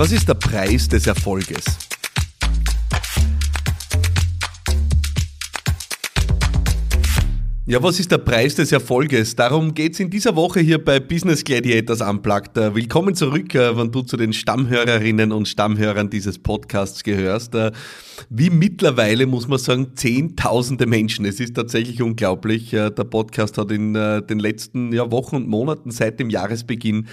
Was ist der Preis des Erfolges? Ja, was ist der Preis des Erfolges? Darum geht's in dieser Woche hier bei Business Gladiators Unplugged. Äh, willkommen zurück, äh, wenn du zu den Stammhörerinnen und Stammhörern dieses Podcasts gehörst. Äh, wie mittlerweile, muss man sagen, zehntausende Menschen. Es ist tatsächlich unglaublich. Der Podcast hat in den letzten Wochen und Monaten seit dem Jahresbeginn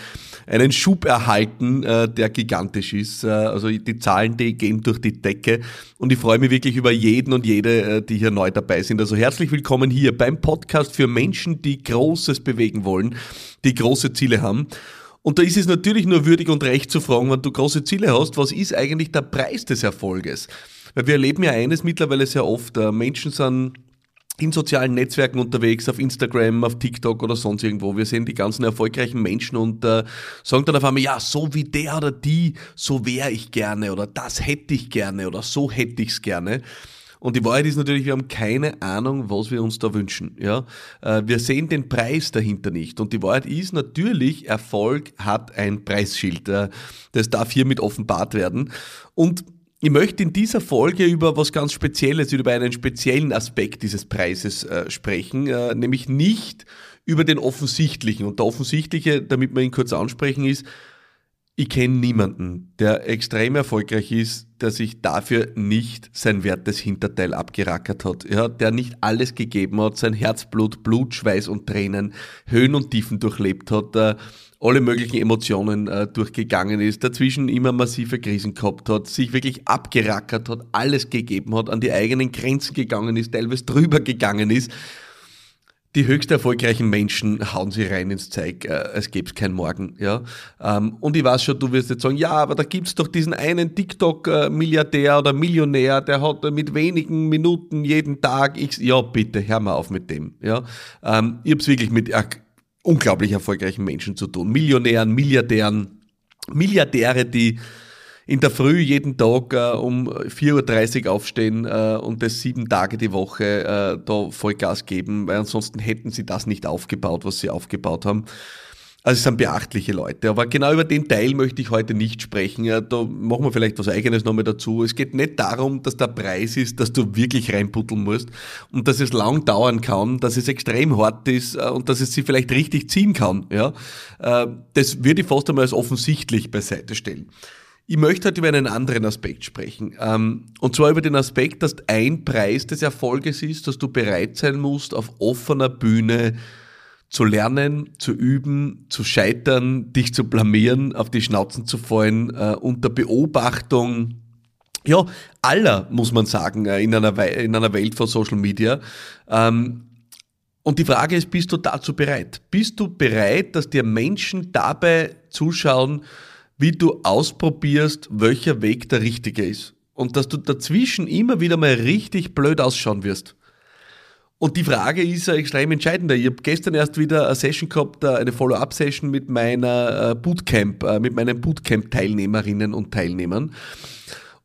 einen Schub erhalten, der gigantisch ist. Also die Zahlen, die gehen durch die Decke. Und ich freue mich wirklich über jeden und jede, die hier neu dabei sind. Also herzlich willkommen hier beim Podcast für Menschen, die Großes bewegen wollen, die große Ziele haben. Und da ist es natürlich nur würdig und recht zu fragen, wenn du große Ziele hast, was ist eigentlich der Preis des Erfolges? Weil wir erleben ja eines mittlerweile sehr oft. Äh, Menschen sind in sozialen Netzwerken unterwegs, auf Instagram, auf TikTok oder sonst irgendwo. Wir sehen die ganzen erfolgreichen Menschen und äh, sagen dann auf einmal, ja, so wie der oder die, so wäre ich gerne oder das hätte ich gerne oder so hätte ich es gerne. Und die Wahrheit ist natürlich, wir haben keine Ahnung, was wir uns da wünschen. Ja? Äh, wir sehen den Preis dahinter nicht. Und die Wahrheit ist natürlich, Erfolg hat ein Preisschild. Äh, das darf hiermit offenbart werden. Und ich möchte in dieser Folge über was ganz Spezielles, über einen speziellen Aspekt dieses Preises äh, sprechen, nämlich nicht über den offensichtlichen. Und der offensichtliche, damit wir ihn kurz ansprechen, ist, ich kenne niemanden, der extrem erfolgreich ist, der sich dafür nicht sein wertes Hinterteil abgerackert hat, ja, der nicht alles gegeben hat, sein Herzblut, Blut, Schweiß und Tränen, Höhen und Tiefen durchlebt hat, äh, alle möglichen Emotionen äh, durchgegangen ist, dazwischen immer massive Krisen gehabt hat, sich wirklich abgerackert hat, alles gegeben hat, an die eigenen Grenzen gegangen ist, teilweise drüber gegangen ist die höchst erfolgreichen Menschen hauen sie rein ins Zeug, äh, es gäbe kein Morgen. Ja? Ähm, und ich weiß schon, du wirst jetzt sagen, ja, aber da gibt's doch diesen einen TikTok-Milliardär oder Millionär, der hat mit wenigen Minuten jeden Tag, ich, ja bitte, hör mal auf mit dem. Ja? Ähm, ich habe es wirklich mit äh, unglaublich erfolgreichen Menschen zu tun. Millionären, Milliardären, Milliardäre, die in der Früh jeden Tag äh, um 4.30 Uhr aufstehen äh, und das sieben Tage die Woche äh, da Vollgas geben, weil ansonsten hätten sie das nicht aufgebaut, was sie aufgebaut haben. Also es sind beachtliche Leute. Aber genau über den Teil möchte ich heute nicht sprechen. Ja, da machen wir vielleicht was Eigenes nochmal dazu. Es geht nicht darum, dass der Preis ist, dass du wirklich reinputteln musst und dass es lang dauern kann, dass es extrem hart ist äh, und dass es sie vielleicht richtig ziehen kann. Ja, äh, Das würde ich fast einmal als offensichtlich beiseite stellen. Ich möchte heute über einen anderen Aspekt sprechen. Ähm, und zwar über den Aspekt, dass ein Preis des Erfolges ist, dass du bereit sein musst, auf offener Bühne zu lernen, zu üben, zu scheitern, dich zu blamieren, auf die Schnauzen zu fallen, äh, unter Beobachtung, ja, aller, muss man sagen, äh, in einer, in einer Welt von Social Media. Ähm, und die Frage ist, bist du dazu bereit? Bist du bereit, dass dir Menschen dabei zuschauen, wie du ausprobierst, welcher Weg der richtige ist. Und dass du dazwischen immer wieder mal richtig blöd ausschauen wirst. Und die Frage ist ja extrem entscheidend. Ich habe gestern erst wieder eine Session gehabt, äh, eine Follow-up-Session mit meiner äh, Bootcamp, äh, mit meinen Bootcamp-Teilnehmerinnen und Teilnehmern.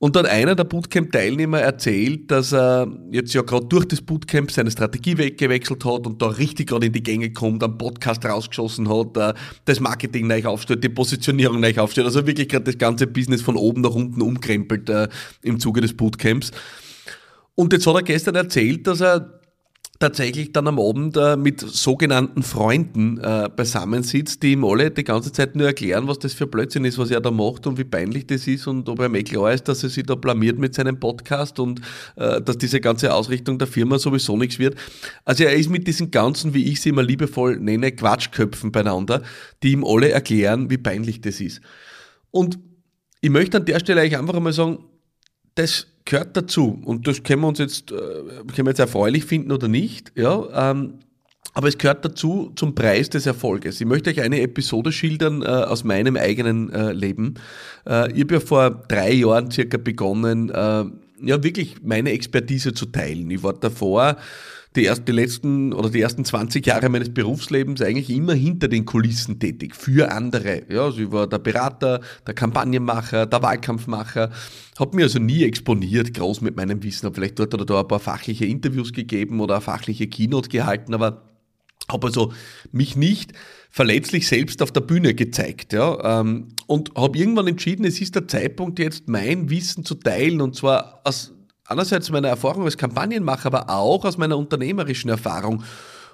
Und dann einer der Bootcamp-Teilnehmer erzählt, dass er jetzt ja gerade durch das Bootcamp seine Strategie weggewechselt hat und da richtig gerade in die Gänge kommt, einen Podcast rausgeschossen hat, äh, das Marketing neu aufstellt, die Positionierung neu aufstellt, also wirklich gerade das ganze Business von oben nach unten umkrempelt äh, im Zuge des Bootcamps. Und jetzt hat er gestern erzählt, dass er tatsächlich dann am Abend äh, mit sogenannten Freunden äh, beisammensitzt, die ihm alle die ganze Zeit nur erklären, was das für Blödsinn ist, was er da macht und wie peinlich das ist und ob er eh klar ist, dass er sich da blamiert mit seinem Podcast und äh, dass diese ganze Ausrichtung der Firma sowieso nichts wird. Also er ist mit diesen ganzen, wie ich sie immer liebevoll nenne, Quatschköpfen beieinander, die ihm alle erklären, wie peinlich das ist. Und ich möchte an der Stelle eigentlich einfach einmal sagen, das gehört dazu und das können wir uns jetzt, äh, können wir jetzt erfreulich finden oder nicht, ja, ähm, aber es gehört dazu zum Preis des Erfolges. Ich möchte euch eine Episode schildern äh, aus meinem eigenen äh, Leben. Äh, ich habe ja vor drei Jahren circa begonnen, äh, ja wirklich meine Expertise zu teilen. Ich war davor die, ersten, die letzten oder die ersten 20 Jahre meines Berufslebens eigentlich immer hinter den Kulissen tätig, für andere. Ja, also ich war der Berater, der Kampagnenmacher, der Wahlkampfmacher, habe mir also nie exponiert, groß mit meinem Wissen, habe vielleicht dort oder da ein paar fachliche Interviews gegeben oder eine fachliche Keynote gehalten, aber Habe also mich nicht verletzlich selbst auf der Bühne gezeigt. Ja, ähm, und habe irgendwann entschieden, es ist der Zeitpunkt, jetzt mein Wissen zu teilen und zwar aus einerseits meiner Erfahrung als Kampagnenmacher, aber auch aus meiner unternehmerischen Erfahrung,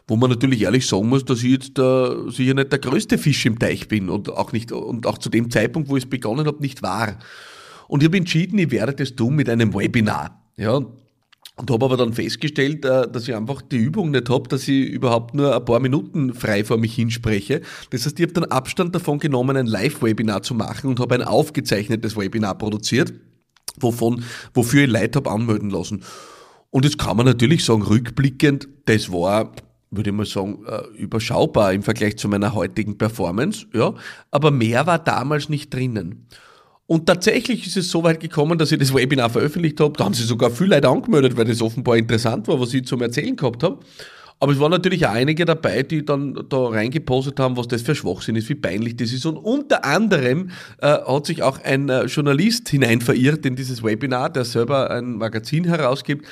wo man natürlich ehrlich sagen muss, dass ich jetzt der, sicher nicht der größte Fisch im Teich bin und auch nicht und auch zu dem Zeitpunkt, wo ich es begonnen habe, nicht war. Und ich habe entschieden, ich werde das tun mit einem Webinar. Ja, und habe aber dann festgestellt, äh, dass ich einfach die Übung nicht habe, dass ich überhaupt nur ein paar Minuten frei vor mich hinspreche. Das heißt, ich habe dann Abstand davon genommen, ein Live-Webinar zu machen und habe ein aufgezeichnetes Webinar produziert, wovon, wofür ich Leute habe anmelden lassen. Und jetzt kann man natürlich sagen, rückblickend, das war, würde ich mal sagen, äh, überschaubar im Vergleich zu meiner heutigen Performance, ja. Aber mehr war damals nicht drinnen. Und tatsächlich ist es so weit gekommen, dass ich das Webinar veröffentlicht habe. Da haben sich sogar viele Leute angemeldet, weil das offenbar interessant war, was ich zum Erzählen gehabt habe. Aber es waren natürlich auch einige dabei, die dann da reingepostet haben, was das für Schwachsinn ist, wie peinlich das ist. Und unter anderem äh, hat sich auch ein äh, Journalist hinein verirrt in dieses Webinar, der selber ein Magazin herausgibt.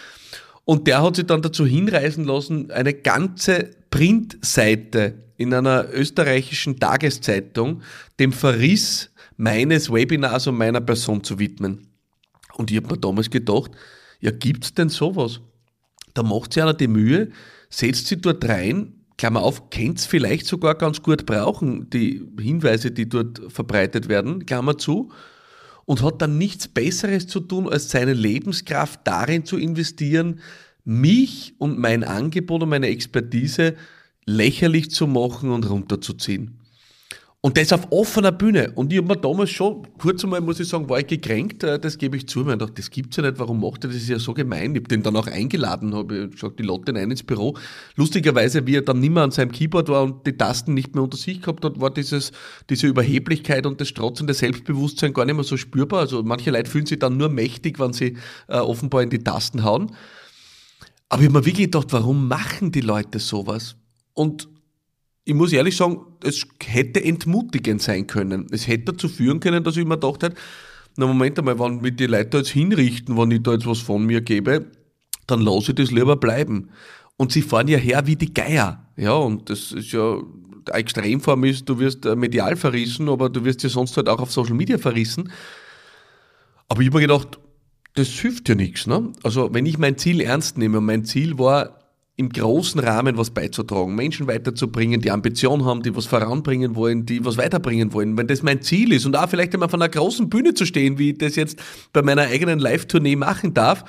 Und der hat sich dann dazu hinreißen lassen, eine ganze Printseite in einer österreichischen Tageszeitung dem Verriss meines Webinars und meiner Person zu widmen. Und ich habe mir damals gedacht, ja, gibt's denn sowas? Da macht sich einer die Mühe, setzt sie dort rein, Klammer auf, kennt's vielleicht sogar ganz gut brauchen, die Hinweise, die dort verbreitet werden, Klammer zu, und hat dann nichts Besseres zu tun, als seine Lebenskraft darin zu investieren, mich und mein Angebot und meine Expertise lächerlich zu machen und runterzuziehen. Und das auf offener Bühne. Und ich habe mir damals schon, kurz einmal muss ich sagen, war ich gekränkt, äh, das gebe ich zu. Ich dachte, das gibt's ja nicht, warum macht er das? Das ist ja so gemein. Ich habe den dann auch eingeladen, habe gesagt, die Lotte ein ins Büro. Lustigerweise, wie er dann nicht mehr an seinem Keyboard war und die Tasten nicht mehr unter sich gehabt hat, war dieses, diese Überheblichkeit und das strotzende Selbstbewusstsein gar nicht mehr so spürbar. Also manche Leute fühlen sich dann nur mächtig, wenn sie äh, offenbar in die Tasten hauen. Aber ich habe mir wirklich gedacht, warum machen die Leute sowas? Und ich muss ehrlich sagen, es hätte entmutigend sein können. Es hätte dazu führen können, dass ich mir gedacht hätte, na Moment einmal, wenn mich die Leute jetzt hinrichten, wenn ich da jetzt was von mir gebe, dann lasse ich das lieber bleiben. Und sie fahren ja her wie die Geier. Ja, und das ist ja, eine Extremform ist, du wirst äh, medial verrissen, aber du wirst ja sonst halt auch auf Social Media verrissen. Aber ich habe mir gedacht, das hilft ja nichts. Ne? Also wenn ich mein Ziel ernst nehme mein Ziel war, im großen Rahmen was beizutragen, Menschen weiterzubringen, die Ambition haben, die was voranbringen wollen, die was weiterbringen wollen. Wenn das mein Ziel ist und auch vielleicht einmal von einer großen Bühne zu stehen, wie ich das jetzt bei meiner eigenen Live-Tournee machen darf,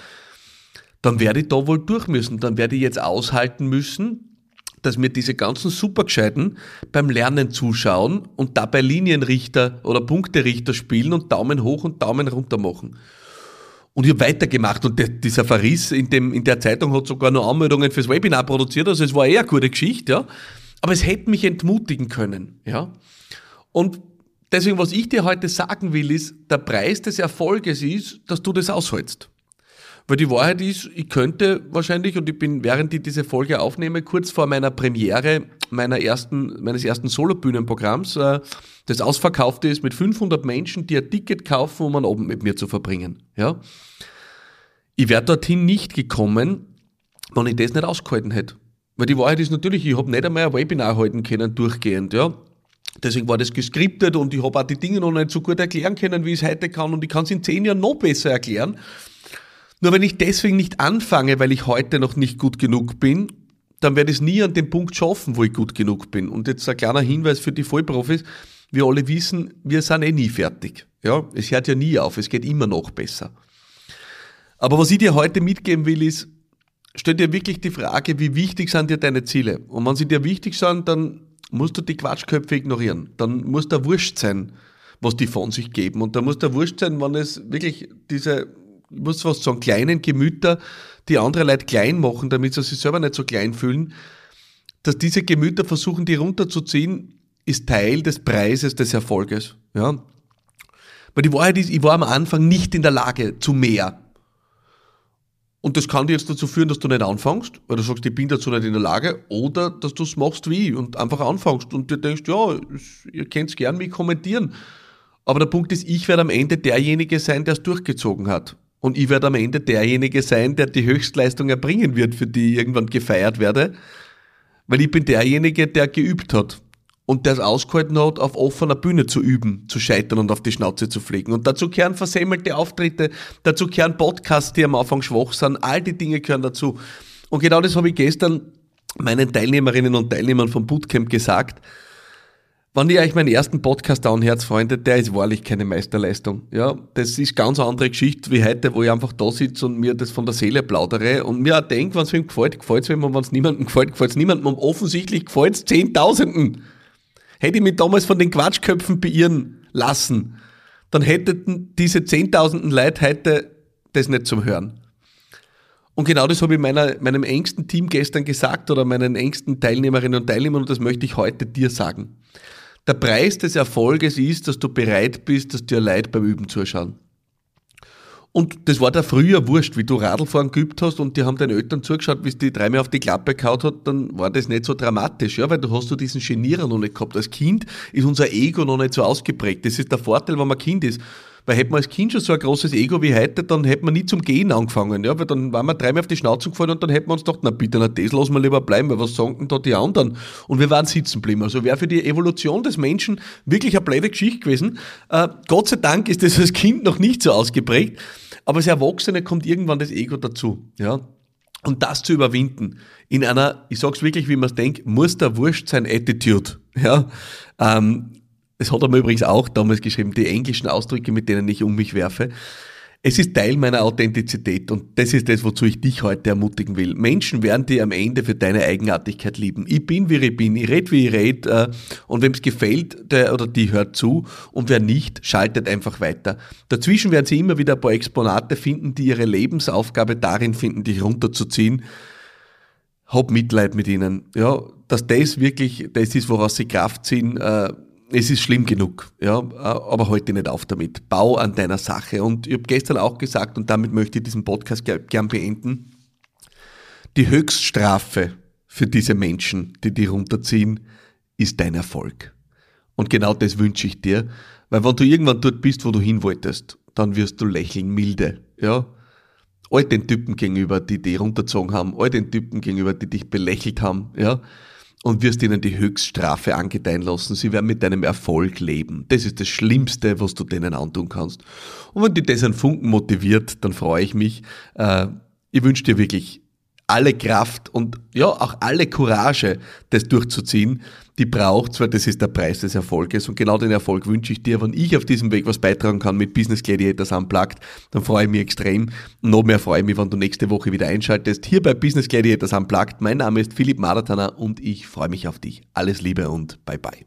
dann werde ich da wohl durch müssen. Dann werde ich jetzt aushalten müssen, dass mir diese ganzen Supergescheiten beim Lernen zuschauen und dabei Linienrichter oder Punkterichter spielen und Daumen hoch und Daumen runter machen. Und ich habe weitergemacht und der, dieser Verriss in, dem, in der Zeitung hat sogar noch Anmeldungen fürs Webinar produziert, also es war eher eine gute Geschichte, ja. Aber es hätte mich entmutigen können, ja. Und deswegen, was ich dir heute sagen will, ist, der Preis des Erfolges ist, dass du das aushältst. Weil die Wahrheit ist, ich könnte wahrscheinlich, und ich bin, während ich diese Folge aufnehme, kurz vor meiner Premiere meiner ersten, meines ersten Solobühnenprogramms, äh, das ausverkauft ist mit 500 Menschen, die ein Ticket kaufen, um einen Abend mit mir zu verbringen. Ja? Ich wäre dorthin nicht gekommen, wenn ich das nicht ausgehalten hätte. Weil die Wahrheit ist natürlich, ich habe nicht einmal ein Webinar halten können, durchgehend. Ja? Deswegen war das geskriptet und ich habe auch die Dinge noch nicht so gut erklären können, wie ich es heute kann und ich kann es in zehn Jahren noch besser erklären. Nur wenn ich deswegen nicht anfange, weil ich heute noch nicht gut genug bin, dann werde ich es nie an dem Punkt schaffen, wo ich gut genug bin. Und jetzt ein kleiner Hinweis für die Vollprofis. Wir alle wissen, wir sind eh nie fertig. Ja, es hört ja nie auf. Es geht immer noch besser. Aber was ich dir heute mitgeben will, ist, stell dir wirklich die Frage, wie wichtig sind dir deine Ziele? Und wenn sie dir wichtig sind, dann musst du die Quatschköpfe ignorieren. Dann muss der Wurscht sein, was die von sich geben. Und da muss der Wurscht sein, wenn es wirklich diese muss fast sagen, kleinen Gemüter, die andere Leute klein machen, damit sie sich selber nicht so klein fühlen, dass diese Gemüter versuchen, die runterzuziehen, ist Teil des Preises des Erfolges. Ja? Weil die Wahrheit ist, ich war am Anfang nicht in der Lage zu mehr. Und das kann dir jetzt dazu führen, dass du nicht anfängst, weil du sagst, ich bin dazu nicht in der Lage, oder dass du es machst wie und einfach anfängst und dir denkst, ja, ihr könnt es gern mich kommentieren. Aber der Punkt ist, ich werde am Ende derjenige sein, der es durchgezogen hat. Und ich werde am Ende derjenige sein, der die Höchstleistung erbringen wird, für die ich irgendwann gefeiert werde. Weil ich bin derjenige, der geübt hat und der es ausgehalten hat, auf offener Bühne zu üben, zu scheitern und auf die Schnauze zu fliegen. Und dazu gehören versemmelte Auftritte, dazu gehören Podcasts, die am Anfang schwach sind, all die Dinge gehören dazu. Und genau das habe ich gestern meinen Teilnehmerinnen und Teilnehmern vom Bootcamp gesagt. Wenn ihr euch meinen ersten Podcast anhört, Freunde, der ist wahrlich keine Meisterleistung. Ja, das ist ganz eine andere Geschichte wie heute, wo ich einfach da sitze und mir das von der Seele plaudere und mir auch denke, wenn es wem gefällt, gefällt es und wenn es niemandem gefällt, gefällt es niemandem und offensichtlich gefällt es Zehntausenden. Hätte ich mich damals von den Quatschköpfen beirren lassen, dann hätten diese Zehntausenden Leute heute das nicht zum Hören. Und genau das habe ich meiner, meinem engsten Team gestern gesagt oder meinen engsten Teilnehmerinnen und Teilnehmern und das möchte ich heute dir sagen. Der Preis des Erfolges ist, dass du bereit bist, dass dir Leute beim Üben zuschauen. Und das war da früher wurscht, wie du Radlfahren geübt hast und die haben deinen Eltern zugeschaut, wie es die dreimal auf die Klappe kaut hat, dann war das nicht so dramatisch, ja, weil du hast du diesen Genierer noch nicht gehabt. Als Kind ist unser Ego noch nicht so ausgeprägt. Das ist der Vorteil, wenn man Kind ist. Weil hätte man als Kind schon so ein großes Ego wie heute, dann hätte man nie zum Gehen angefangen, ja, weil dann waren wir dreimal auf die Schnauze gefallen und dann hätten wir uns gedacht, na bitte, na das lassen wir lieber bleiben, weil was sagen da die anderen? Und wir waren sitzen geblieben. Also wäre für die Evolution des Menschen wirklich eine blöde Geschichte gewesen. Äh, Gott sei Dank ist das als Kind noch nicht so ausgeprägt. Aber als Erwachsene kommt irgendwann das Ego dazu. Ja? Und das zu überwinden, in einer, ich sag's wirklich, wie man es denkt, muss der Wurscht sein Attitude. Ja? Ähm, das hat er mir übrigens auch damals geschrieben, die englischen Ausdrücke, mit denen ich um mich werfe. Es ist Teil meiner Authentizität und das ist das, wozu ich dich heute ermutigen will. Menschen werden dir am Ende für deine Eigenartigkeit lieben. Ich bin, wie ich bin, ich rede, wie ich rede äh, und wem es gefällt, der oder die hört zu und wer nicht, schaltet einfach weiter. Dazwischen werden sie immer wieder ein paar Exponate finden, die ihre Lebensaufgabe darin finden, dich runterzuziehen. Hab Mitleid mit ihnen. Ja, dass das wirklich das ist, woraus sie Kraft ziehen, äh, es ist schlimm genug, ja, aber heute nicht auf damit. Bau an deiner Sache. Und ich habe gestern auch gesagt, und damit möchte ich diesen Podcast gern beenden, die Höchststrafe für diese Menschen, die die runterziehen, ist dein Erfolg. Und genau das wünsche ich dir, weil wenn du irgendwann dort bist, wo du hin wolltest, dann wirst du lächeln milde, ja. All den Typen gegenüber, die die runterzogen haben, all den Typen gegenüber, die dich belächelt haben, ja und wirst ihnen die Höchststrafe angedeihen lassen. Sie werden mit deinem Erfolg leben. Das ist das Schlimmste, was du denen antun kannst. Und wenn dich das ein Funken motiviert, dann freue ich mich. Äh, ich wünsche dir wirklich alle Kraft und ja auch alle Courage, das durchzuziehen, die braucht, weil das ist der Preis des Erfolges und genau den Erfolg wünsche ich dir. Wenn ich auf diesem Weg was beitragen kann mit Business Gladiators Unplugged, dann freue ich mich extrem. noch mehr freue ich mich, wenn du nächste Woche wieder einschaltest, hier bei Business Gladiators Unplugged. Mein Name ist Philipp Maratana und ich freue mich auf dich. Alles Liebe und bye bye.